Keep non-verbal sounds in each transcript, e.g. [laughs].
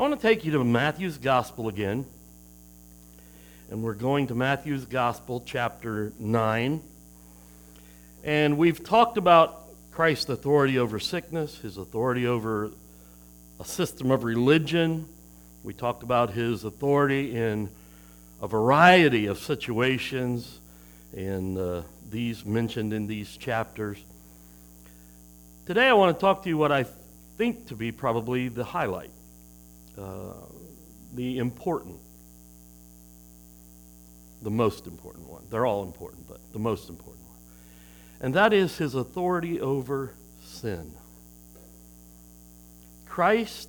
I want to take you to Matthew's Gospel again. And we're going to Matthew's Gospel, chapter 9. And we've talked about Christ's authority over sickness, his authority over a system of religion. We talked about his authority in a variety of situations, and uh, these mentioned in these chapters. Today, I want to talk to you what I think to be probably the highlight, uh, the important, the most important one. They're all important, but the most important one. And that is his authority over sin. Christ,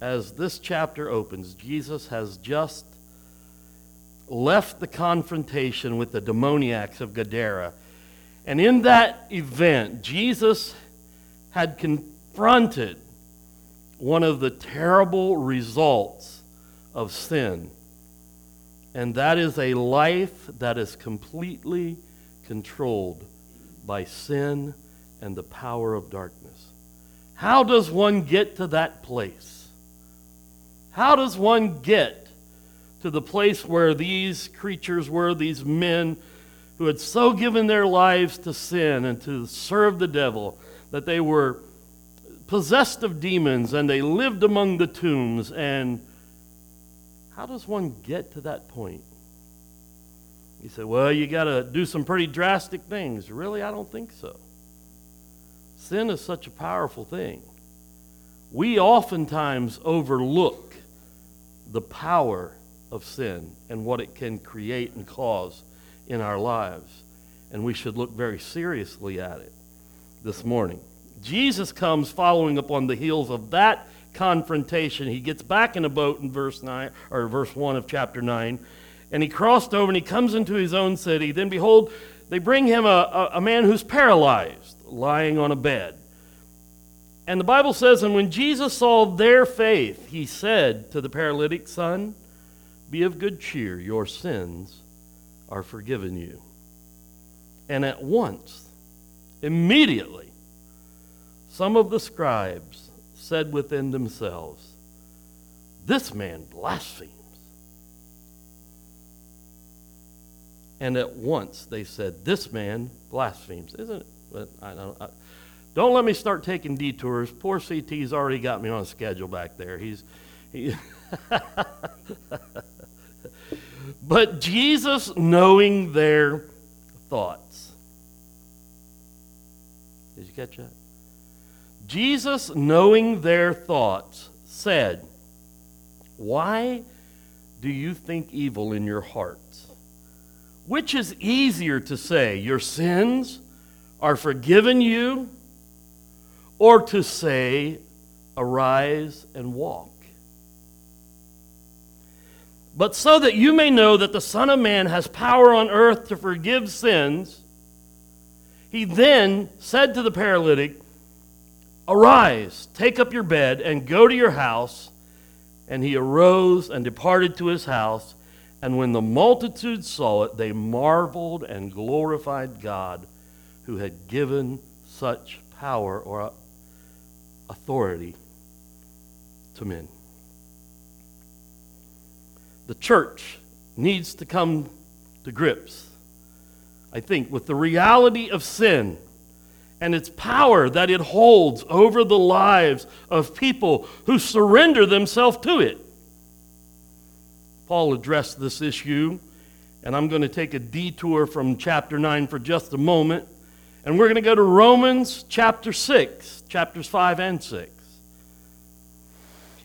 as this chapter opens, Jesus has just left the confrontation with the demoniacs of Gadara. And in that event, Jesus had confronted one of the terrible results of sin. And that is a life that is completely controlled by sin and the power of darkness. How does one get to that place? How does one get to the place where these creatures were, these men who had so given their lives to sin and to serve the devil that they were possessed of demons and they lived among the tombs? And how does one get to that point? You say, well, you got to do some pretty drastic things. Really? I don't think so. Sin is such a powerful thing. We oftentimes overlook the power of sin and what it can create and cause in our lives. And we should look very seriously at it this morning. Jesus comes following up on the heels of that confrontation. He gets back in a boat in verse 9 or verse 1 of chapter 9, and he crossed over and he comes into his own city. Then behold, they bring him a, a, a man who's paralyzed, lying on a bed. And the Bible says, And when Jesus saw their faith, he said to the paralytic son, Be of good cheer, your sins are forgiven you. And at once, immediately, some of the scribes said within themselves, This man blasphemes. And at once they said, This man blasphemes. Isn't it? But I don't, I, don't let me start taking detours. Poor CT's already got me on schedule back there. He's. He [laughs] but Jesus, knowing their thoughts. Did you catch that? Jesus, knowing their thoughts, said, Why do you think evil in your hearts? Which is easier to say, Your sins are forgiven you, or to say, Arise and walk? But so that you may know that the Son of Man has power on earth to forgive sins, he then said to the paralytic, Arise, take up your bed, and go to your house. And he arose and departed to his house. And when the multitude saw it, they marveled and glorified God who had given such power or authority to men. The church needs to come to grips, I think, with the reality of sin and its power that it holds over the lives of people who surrender themselves to it. Paul addressed this issue, and I'm going to take a detour from chapter 9 for just a moment. And we're going to go to Romans chapter 6, chapters 5 and 6.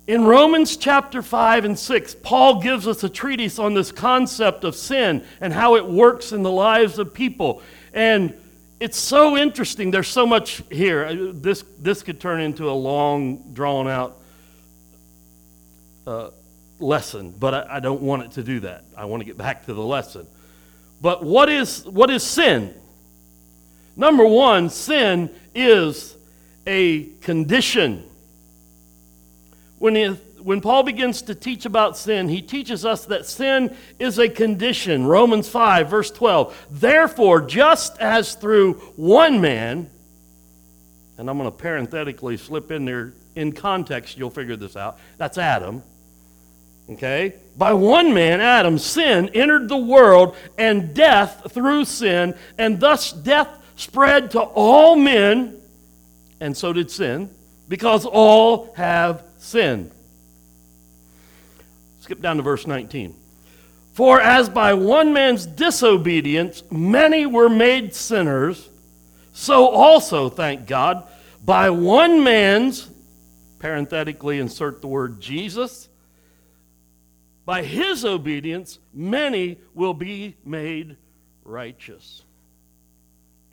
In Romans chapter 5 and 6, Paul gives us a treatise on this concept of sin and how it works in the lives of people. And it's so interesting. There's so much here. This, this could turn into a long, drawn out uh, lesson, but I, I don't want it to do that. I want to get back to the lesson. But what is, what is sin? Number one, sin is a condition. When, he, when Paul begins to teach about sin, he teaches us that sin is a condition. Romans 5, verse 12. Therefore, just as through one man, and I'm going to parenthetically slip in there in context, you'll figure this out. That's Adam. Okay? By one man, Adam, sin entered the world, and death through sin, and thus death spread to all men, and so did sin, because all have sinned. Skip down to verse 19. For as by one man's disobedience many were made sinners, so also, thank God, by one man's, parenthetically insert the word Jesus, by his obedience, many will be made righteous.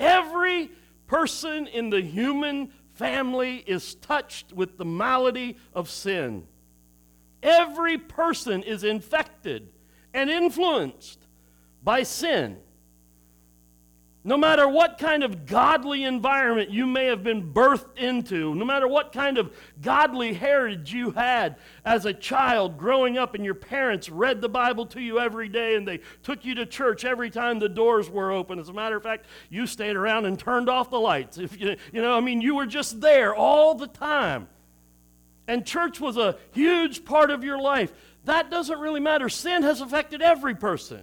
Every person in the human family is touched with the malady of sin. Every person is infected and influenced by sin. No matter what kind of godly environment you may have been birthed into, no matter what kind of godly heritage you had as a child growing up and your parents read the Bible to you every day and they took you to church every time the doors were open. As a matter of fact, you stayed around and turned off the lights. If you, you know, I mean, you were just there all the time. And church was a huge part of your life. That doesn't really matter. Sin has affected every person.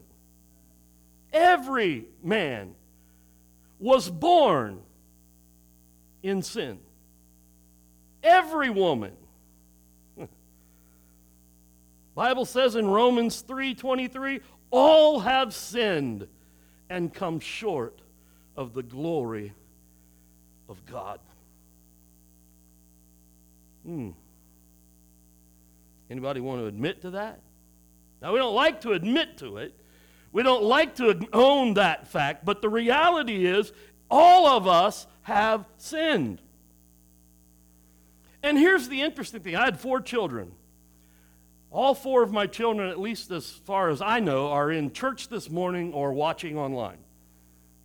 Every man was born in sin. Every woman. [laughs] Bible says in Romans 3:23, all have sinned and come short of the glory of God. Hmm. Anybody want to admit to that? Now we don't like to admit to it we don't like to own that fact, but the reality is all of us have sinned. And here's the interesting thing I had four children. All four of my children, at least as far as I know, are in church this morning or watching online.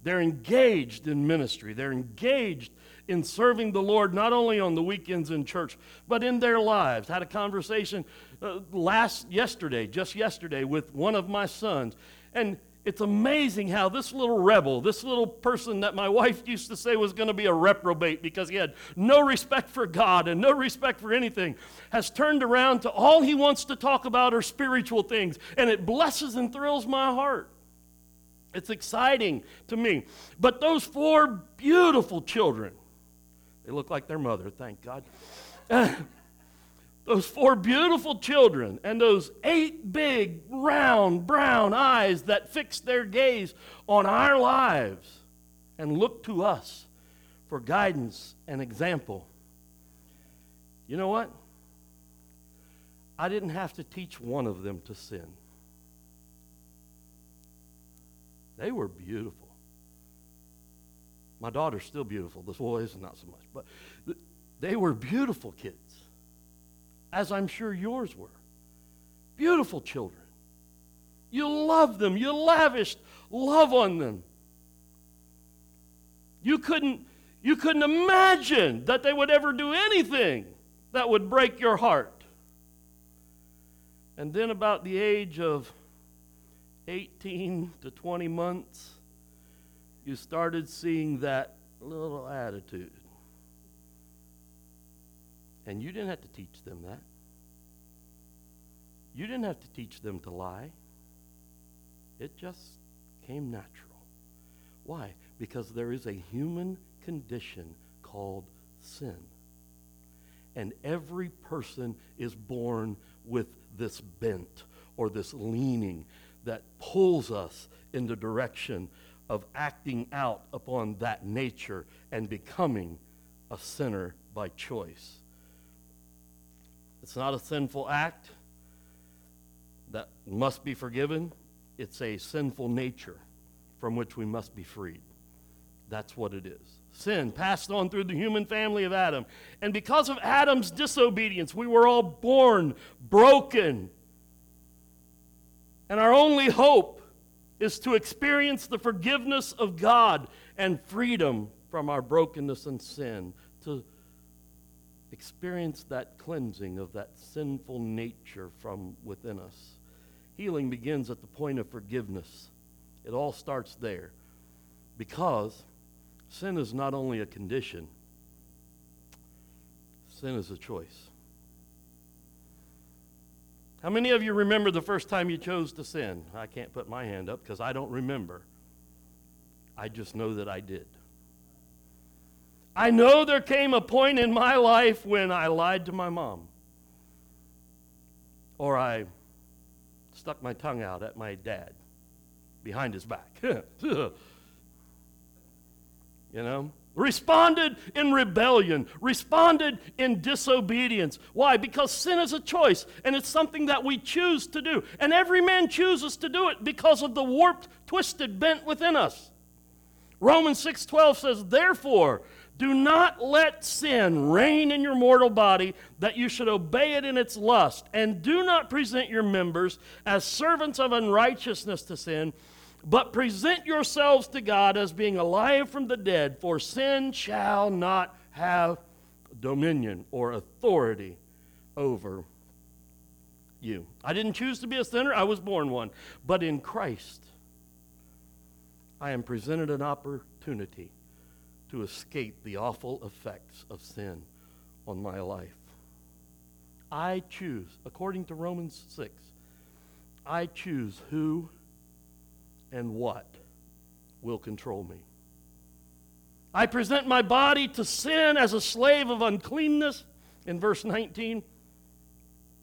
They're engaged in ministry. They're engaged in serving the Lord, not only on the weekends in church, but in their lives. Had a conversation uh, last yesterday, just yesterday, with one of my sons. And it's amazing how this little rebel, this little person that my wife used to say was going to be a reprobate because he had no respect for God and no respect for anything, has turned around to all he wants to talk about are spiritual things. And it blesses and thrills my heart. It's exciting to me. But those four beautiful children, they look like their mother, thank God. those four beautiful children and those eight big, round, brown eyes that fix their gaze on our lives and look to us for guidance and example. You know what? I didn't have to teach one of them to sin. They were beautiful. My daughter's still beautiful. The boy is not so much. But they were beautiful kids as I'm sure yours were. Beautiful children. You loved them, you lavished love on them. You couldn't, you couldn't imagine that they would ever do anything that would break your heart. And then, about the age of 18 to 20 months, you started seeing that little attitude. And you didn't have to teach them that. You didn't have to teach them to lie. It just came natural. Why? Because there is a human condition called sin. And every person is born with this bent or this leaning that pulls us in the direction of acting out upon that nature and becoming a sinner by choice. It's not a sinful act that must be forgiven, it's a sinful nature from which we must be freed. That's what it is. Sin passed on through the human family of Adam. And because of Adam's disobedience, we were all born broken. And our only hope is to experience the forgiveness of God and freedom from our brokenness and sin, to experience that cleansing of that sinful nature from within us. Healing begins at the point of forgiveness. It all starts there. Because sin is not only a condition, Sin is a choice. How many of you remember the first time you chose to sin? I can't put my hand up because I don't remember. I just know that I did. I know there came a point in my life when I lied to my mom. Or I stuck my tongue out at my dad behind his back. [laughs] you know? Responded in rebellion, responded in disobedience. Why? Because sin is a choice and it's something that we choose to do. And every man chooses to do it because of the warped, twisted bent within us. Romans 6:12 says, "Therefore, do not let sin reign in your mortal body, that you should obey it in its lust, and do not present your members as servants of unrighteousness to sin, but present yourselves to God as being alive from the dead, for sin shall not have dominion or authority over you. I didn't choose to be a sinner, I was born one. But in Christ, I am presented an opportunity to escape the awful effects of sin on my life. I choose, according to Romans 6, I choose who and what will control me. I present my body to sin as a slave of uncleanness in verse 19,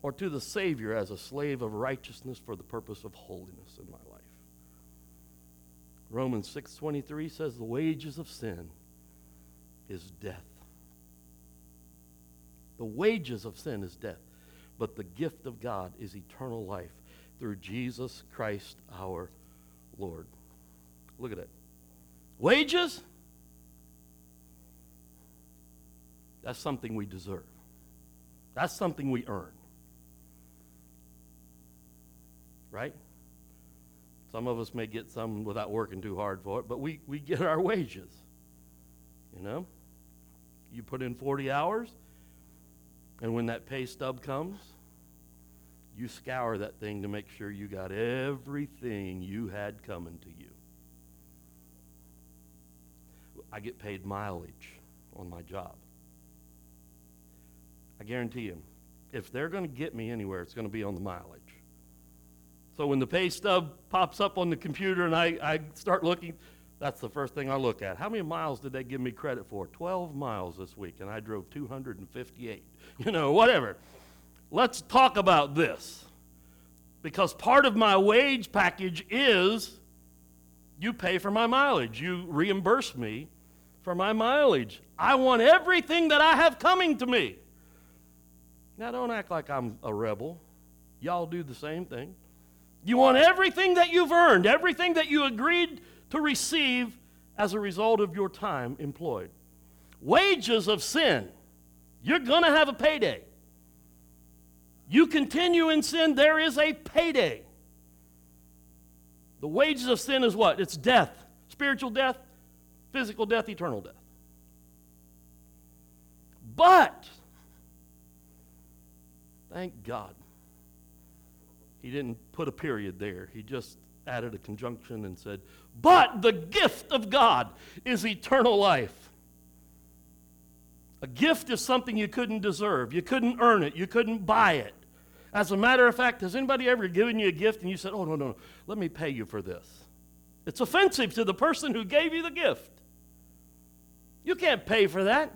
or to the Savior as a slave of righteousness for the purpose of holiness in my life. Romans 6:23 says the wages of sin is death. The wages of sin is death, but the gift of God is eternal life through Jesus Christ our Lord. Look at it. Wages? That's something we deserve. That's something we earn. Right? Some of us may get some without working too hard for it, but we, we get our wages. You know? You put in 40 hours, and when that pay stub comes, you scour that thing to make sure you got everything you had coming to you. I get paid mileage on my job. I guarantee you, if they're going to get me anywhere, it's going to be on the mileage. So when the pay stub pops up on the computer and I, I start looking, that's the first thing I look at. How many miles did they give me credit for? 12 miles this week, and I drove 258. [laughs] You know, whatever let's talk about this. Because part of my wage package is you pay for my mileage, you reimburse me for my mileage. I want everything that I have coming to me. Now, don't act like I'm a rebel. Y'all do the same thing. You want everything that you've earned, everything that you agreed to receive as a result of your time employed. Wages of sin. You're going to have a payday. You continue in sin, there is a payday. The wages of sin is what? It's death spiritual death, physical death, eternal death. But, thank God, he didn't put a period there. He just added a conjunction and said, But the gift of God is eternal life a gift is something you couldn't deserve. You couldn't earn it. You couldn't buy it. As a matter of fact, has anybody ever given you a gift and you said, Oh, no, no, no, let me pay you for this? It's offensive to the person who gave you the gift. You can't pay for that.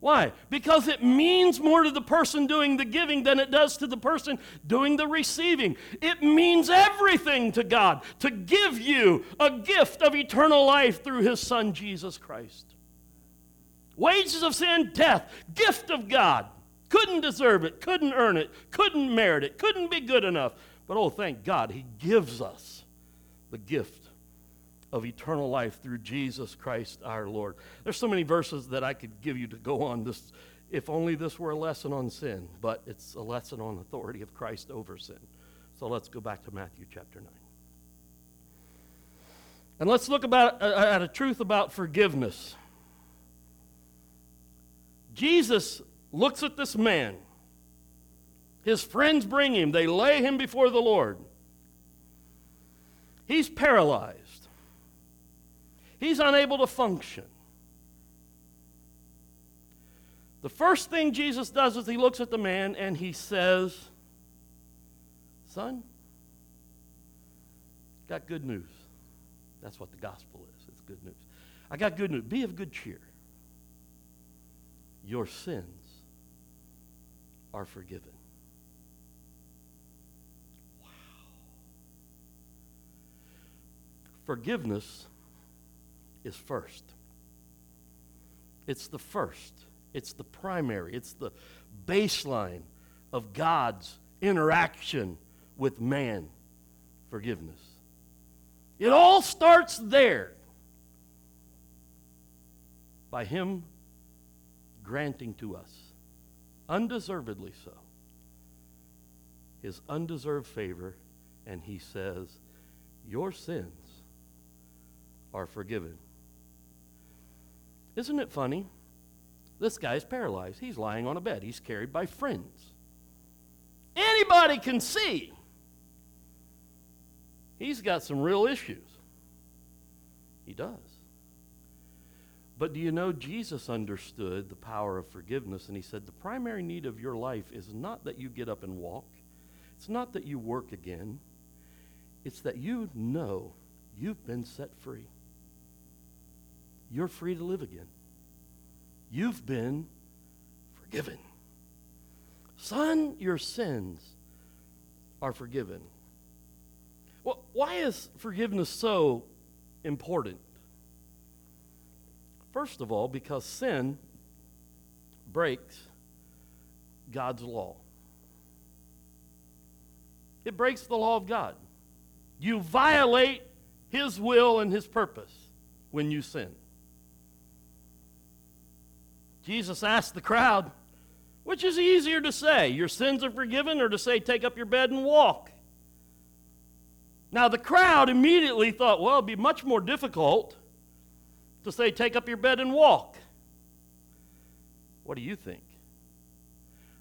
Why? Because it means more to the person doing the giving than it does to the person doing the receiving. It means everything to God to give you a gift of eternal life through His Son, Jesus Christ. Wages of sin, death. Gift of God. Couldn't deserve it, couldn't earn it, couldn't merit it, couldn't be good enough. But oh, thank God, He gives us the gift of eternal life through Jesus Christ our Lord. There's so many verses that I could give you to go on this if only this were a lesson on sin, but it's a lesson on authority of Christ over sin. So let's go back to Matthew chapter 9. And let's look about, uh, at a truth about forgiveness. Jesus looks at this man. His friends bring him, they lay him before the Lord. He's paralyzed, he's unable to function. The first thing Jesus does is he looks at the man and he says, Son, got good news. That's what the gospel is. It's good news. I got good news. Be of good cheer. Your sins are forgiven. Wow. Forgiveness is first. It's the first. It's the primary. It's the baseline of God's interaction with man. Forgiveness. It all starts there by Him granting to us, undeservedly so, His undeserved favor, and He says, Your sins are forgiven. Isn't it funny? This guy's paralyzed. He's lying on a bed. He's carried by friends. Anybody can see he's got some real issues. He does. But do you know Jesus understood the power of forgiveness and he said the primary need of your life is not that you get up and walk. It's not that you work again. It's that you know you've been set free. You're free to live again. You've been forgiven. Son, your sins are forgiven. Well, why is forgiveness so important? First of all, because sin breaks God's law. It breaks the law of God. You violate His will and His purpose when you sin. Jesus asked the crowd, which is easier to say, your sins are forgiven, or to say, take up your bed and walk? Now, the crowd immediately thought, well, it'd be much more difficult to say, take up your bed and walk. What do you think?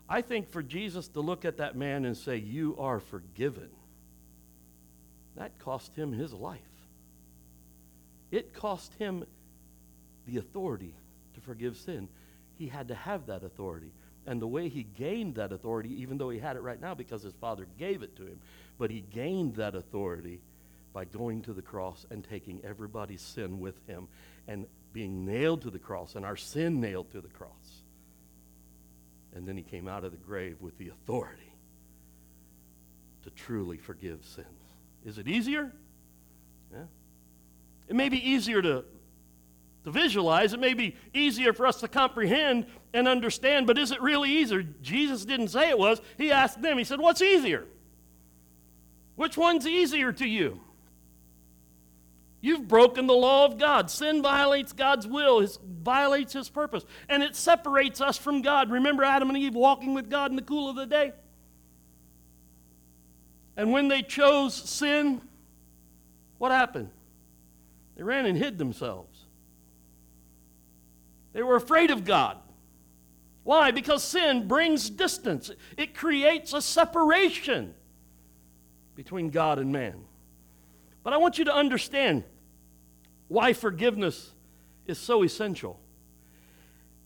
I think for Jesus to look at that man and say, You are forgiven, that cost him his life. It cost him the authority to forgive sin he had to have that authority. And the way he gained that authority, even though he had it right now because his father gave it to him, but he gained that authority by going to the cross and taking everybody's sin with him and being nailed to the cross and our sin nailed to the cross. And then he came out of the grave with the authority to truly forgive sins. Is it easier? Yeah. It may be easier to to visualize. It may be easier for us to comprehend and understand, but is it really easier? Jesus didn't say it was. He asked them, He said, What's easier? Which one's easier to you? You've broken the law of God. Sin violates God's will, it violates His purpose, and it separates us from God. Remember Adam and Eve walking with God in the cool of the day? And when they chose sin, what happened? They ran and hid themselves. They were afraid of God. Why? Because sin brings distance, it creates a separation between God and man. But I want you to understand why forgiveness is so essential.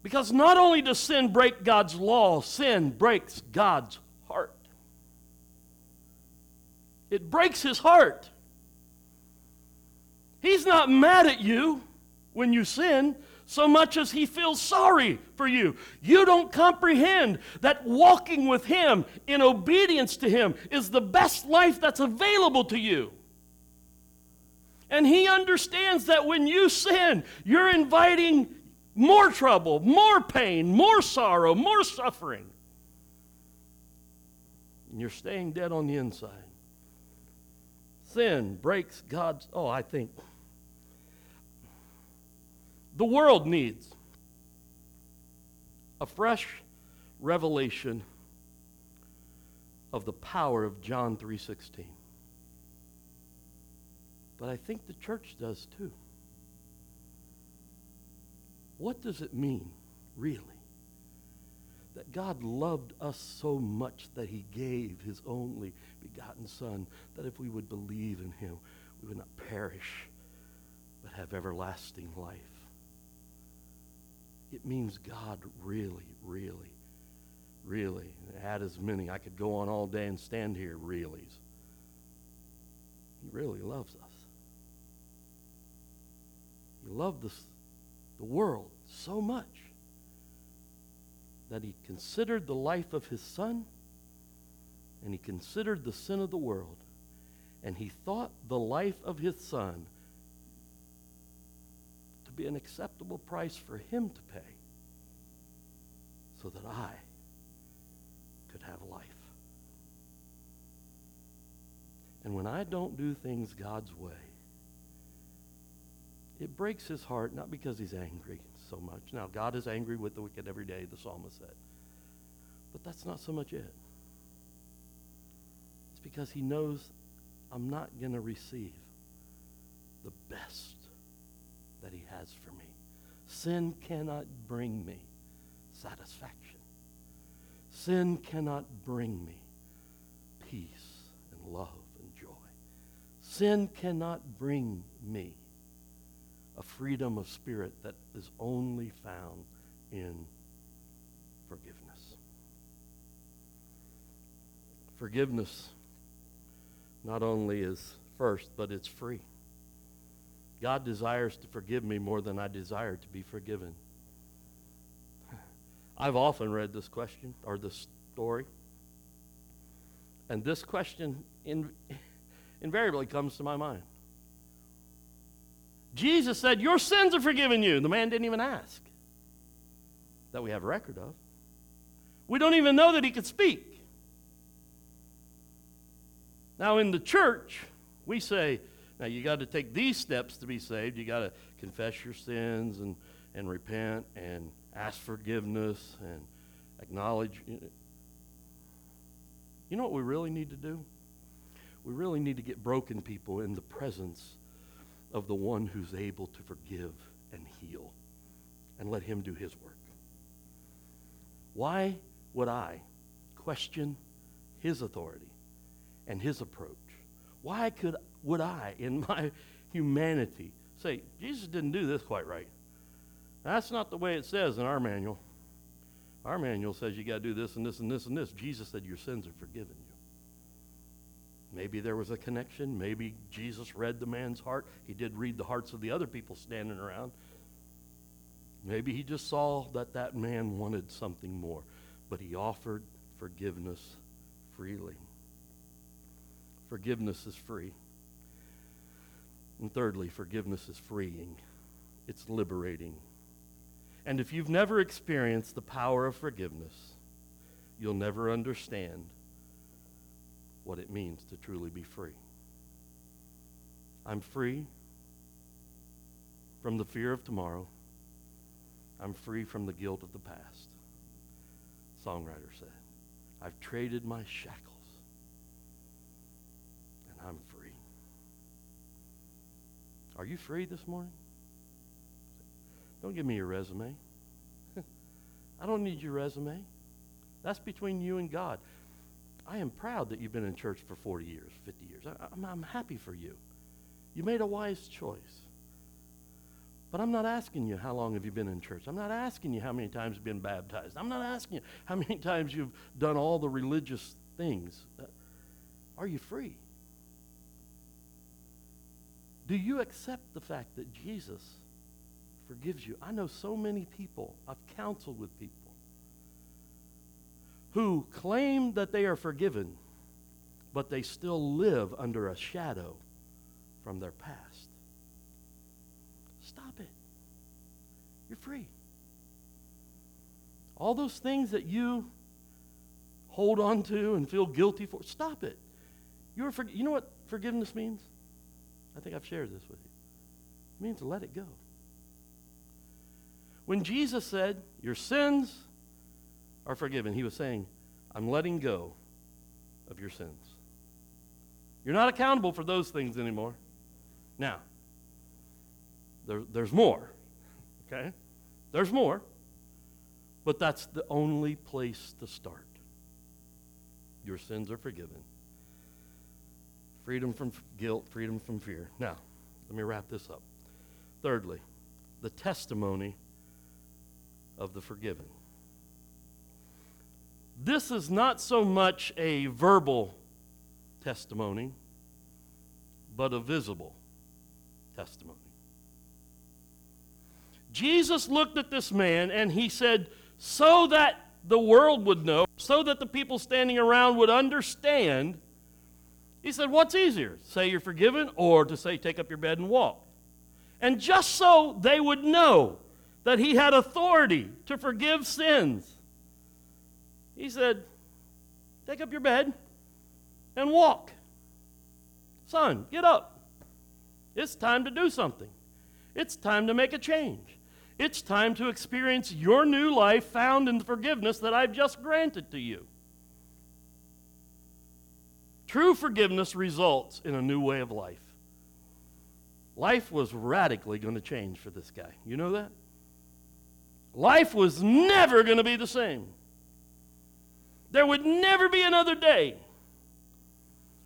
Because not only does sin break God's law, sin breaks God's heart. It breaks his heart. He's not mad at you when you sin so much as he feels sorry for you. You don't comprehend that walking with him in obedience to him is the best life that's available to you. And he understands that when you sin, you're inviting more trouble, more pain, more sorrow, more suffering. And you're staying dead on the inside. Sin breaks God's, oh, I think the world needs a fresh revelation of the power of John 3:16. But I think the church does too. What does it mean, really? That God loved us so much that he gave his only begotten Son, that if we would believe in him, we would not perish, but have everlasting life. it means God really, really, really had as many. I could go on all day and stand here, reallys. He really loves us. He loved this, the world so much that he considered the life of his son and he considered the sin of the world and he thought the life of his son to be an acceptable price for him to pay so that I could have life. And when I don't do things God's way, it breaks his heart, not because he's angry so much. Now, God is angry with the wicked every day, the psalmist said. But that's not so much it. It's because he knows I'm not going to receive the best that he has for me. Sin cannot bring me satisfaction. Sin cannot bring me peace and love and joy. Sin cannot bring me a freedom of spirit that is only found in forgiveness. Forgiveness not only is first, but it's free. God desires to forgive me more than I desire to be forgiven. I've often read this question or this story, and this question in, [laughs] invariably comes to my mind. Jesus said, Your sins are forgiven you. The man didn't even ask that we have a record of. We don't even know that he could speak. Now, in the church, we say, now you got to take these steps to be saved. You got to confess your sins and, and repent and ask forgiveness and acknowledge. You know what we really need to do? We really need to get broken people in the presence of the one who's able to forgive and heal and let him do his work. Why would I question his authority and his approach? Why could would I in [laughs] my humanity say Jesus didn't do this quite right? That's not the way it says in our manual. Our manual says you got to do this and this and this and this. Jesus said your sins are forgiven. Maybe there was a connection. Maybe Jesus read the man's heart. He did read the hearts of the other people standing around. Maybe he just saw that that man wanted something more, but he offered forgiveness freely. Forgiveness is free. And thirdly, forgiveness is freeing, it's liberating. And if you've never experienced the power of forgiveness, you'll never understand what it means to truly be free. I'm free from the fear of tomorrow. I'm free from the guilt of the past. Songwriter said, I've traded my shackles and I'm free. Are you free this morning? Don't give me your resume. [laughs] I don't need your resume. That's between you and God. I am proud that you've been in church for 40 years, 50 years. I, I'm, I'm happy for you. You made a wise choice. But I'm not asking you how long have you been in church. I'm not asking you how many times you've been baptized. I'm not asking you how many [laughs] times you've done all the religious things. Uh, are you free? Do you accept the fact that Jesus forgives you? I know so many people, I've counseled with people who claim that they are forgiven, but they still live under a shadow from their past. Stop it. You're free. All those things that you hold on to and feel guilty for, stop it. You're for, you know what forgiveness means? I think I've shared this with you. It means to let it go. When Jesus said, Your sins are forgiven. He was saying, I'm letting go of your sins. You're not accountable for those things anymore. Now, there, there's more, okay? There's more, but that's the only place to start. Your sins are forgiven. Freedom from guilt, freedom from fear. Now, let me wrap this up. Thirdly, the testimony of the forgiven. This is not so much a verbal testimony, but a visible testimony. Jesus looked at this man and he said, so that the world would know, so that the people standing around would understand, he said, What's easier? Say you're forgiven or to say, Take up your bed and walk? And just so they would know that he had authority to forgive sins, he said, Take up your bed and walk. Son, get up. It's time to do something. It's time to make a change. It's time to experience your new life found in the forgiveness that I've just granted to you. True forgiveness results in a new way of life. Life was radically going to change for this guy. You know that? Life was never going to be the same. There would never be another day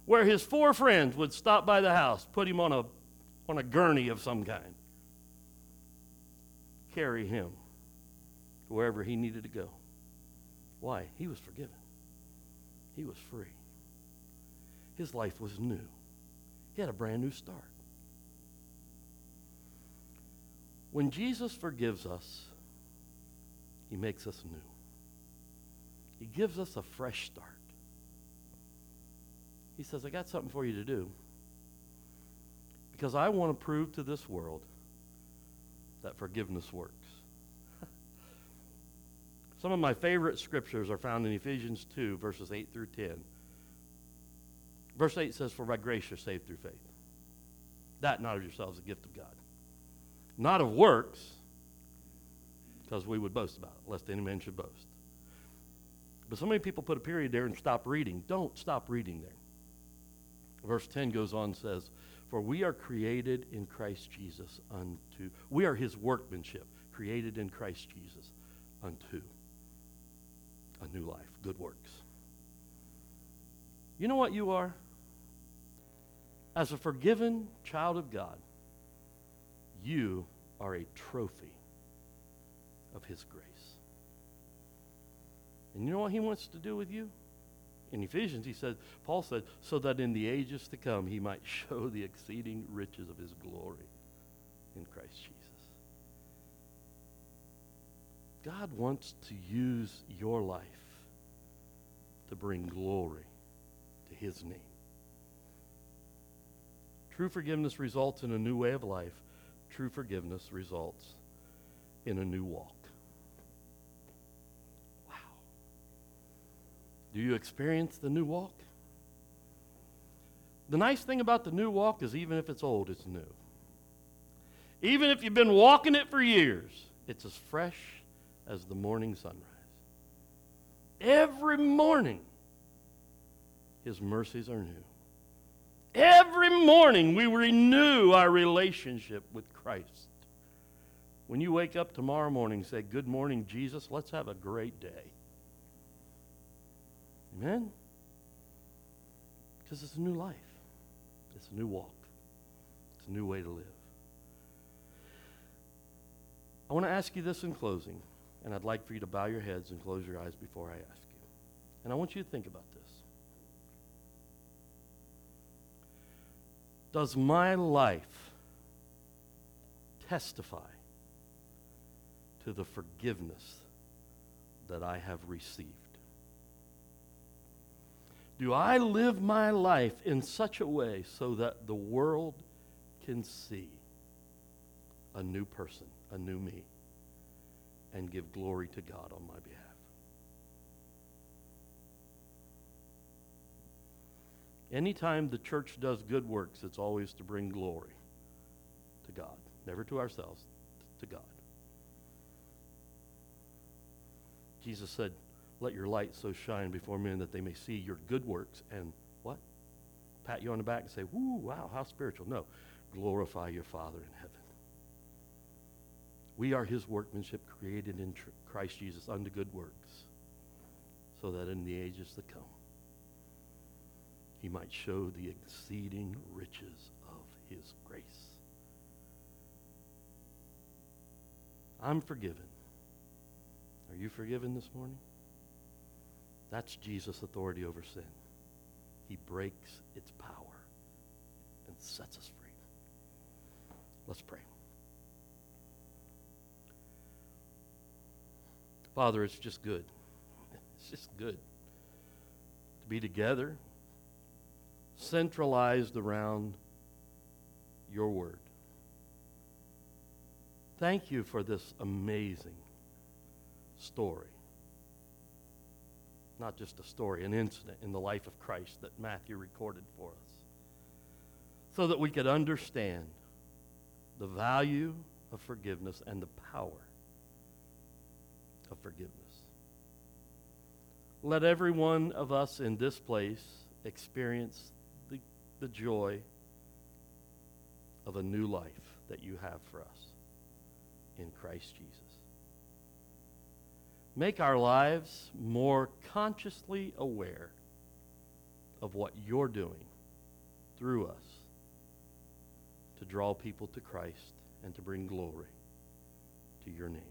where his four friends would stop by the house, put him on a, on a gurney of some kind, carry him to wherever he needed to go. Why? He was forgiven, he was free. His life was new, he had a brand new start. When Jesus forgives us, he makes us new. He gives us a fresh start. He says, I got something for you to do. Because I want to prove to this world that forgiveness works. [laughs] Some of my favorite scriptures are found in Ephesians 2, verses 8 through 10. Verse 8 says, For by grace you're saved through faith. That, not of yourselves, a gift of God. Not of works, because we would boast about it, lest any man should boast. But so many people put a period there and stop reading. Don't stop reading there. Verse 10 goes on and says, For we are created in Christ Jesus unto, we are his workmanship, created in Christ Jesus unto a new life, good works. You know what you are? As a forgiven child of God, you are a trophy of his grace. And you know what he wants to do with you? In Ephesians, he said, Paul said, so that in the ages to come he might [laughs] show the exceeding riches of his glory in Christ Jesus. God wants to use your life to bring glory to his name. True forgiveness results in a new way of life. True forgiveness results in a new walk. Do you experience the new walk? The nice thing about the new walk is even if it's old, it's new. Even if you've been walking it for years, it's as fresh as the morning sunrise. Every morning, His mercies are new. Every morning, we renew our relationship with Christ. When you wake up tomorrow morning, say, Good morning, Jesus. Let's have a great day. Amen? Because it's a new life, it's a new walk, it's a new way to live. I want to ask you this in closing, and I'd like for you to bow your heads and close your eyes before I ask you. And I want you to think about this. Does my life testify to the forgiveness that I have received? Do I live my life in such a way so that the world can see a new person, a new me, and give glory to God on my behalf? Anytime the church does good works, it's always to bring glory to God, never to ourselves, to God. Jesus said, Let your light so shine before men that they may see your good works and what? Pat you on the back and say, Woo, wow, how spiritual. No, glorify your Father in heaven. We are his workmanship created in Christ Jesus unto good works, so that in the ages to come, he might show the exceeding riches of his grace. I'm forgiven. Are you forgiven this morning? That's Jesus' authority over sin. He breaks its power and sets us free. Let's pray. Father, it's just good. It's just good to be together, centralized around your word. Thank you for this amazing story. Not just a story, an incident in the life of Christ that Matthew recorded for us. So that we could understand the value of forgiveness and the power of forgiveness. Let every one of us in this place experience the, the joy of a new life that you have for us in Christ Jesus. Make our lives more consciously aware of what you're doing through us to draw people to Christ and to bring glory to your name.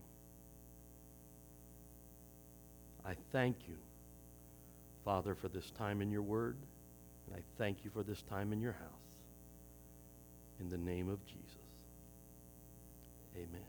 I thank you, Father, for this time in your word, and I thank you for this time in your house. In the name of Jesus. Amen.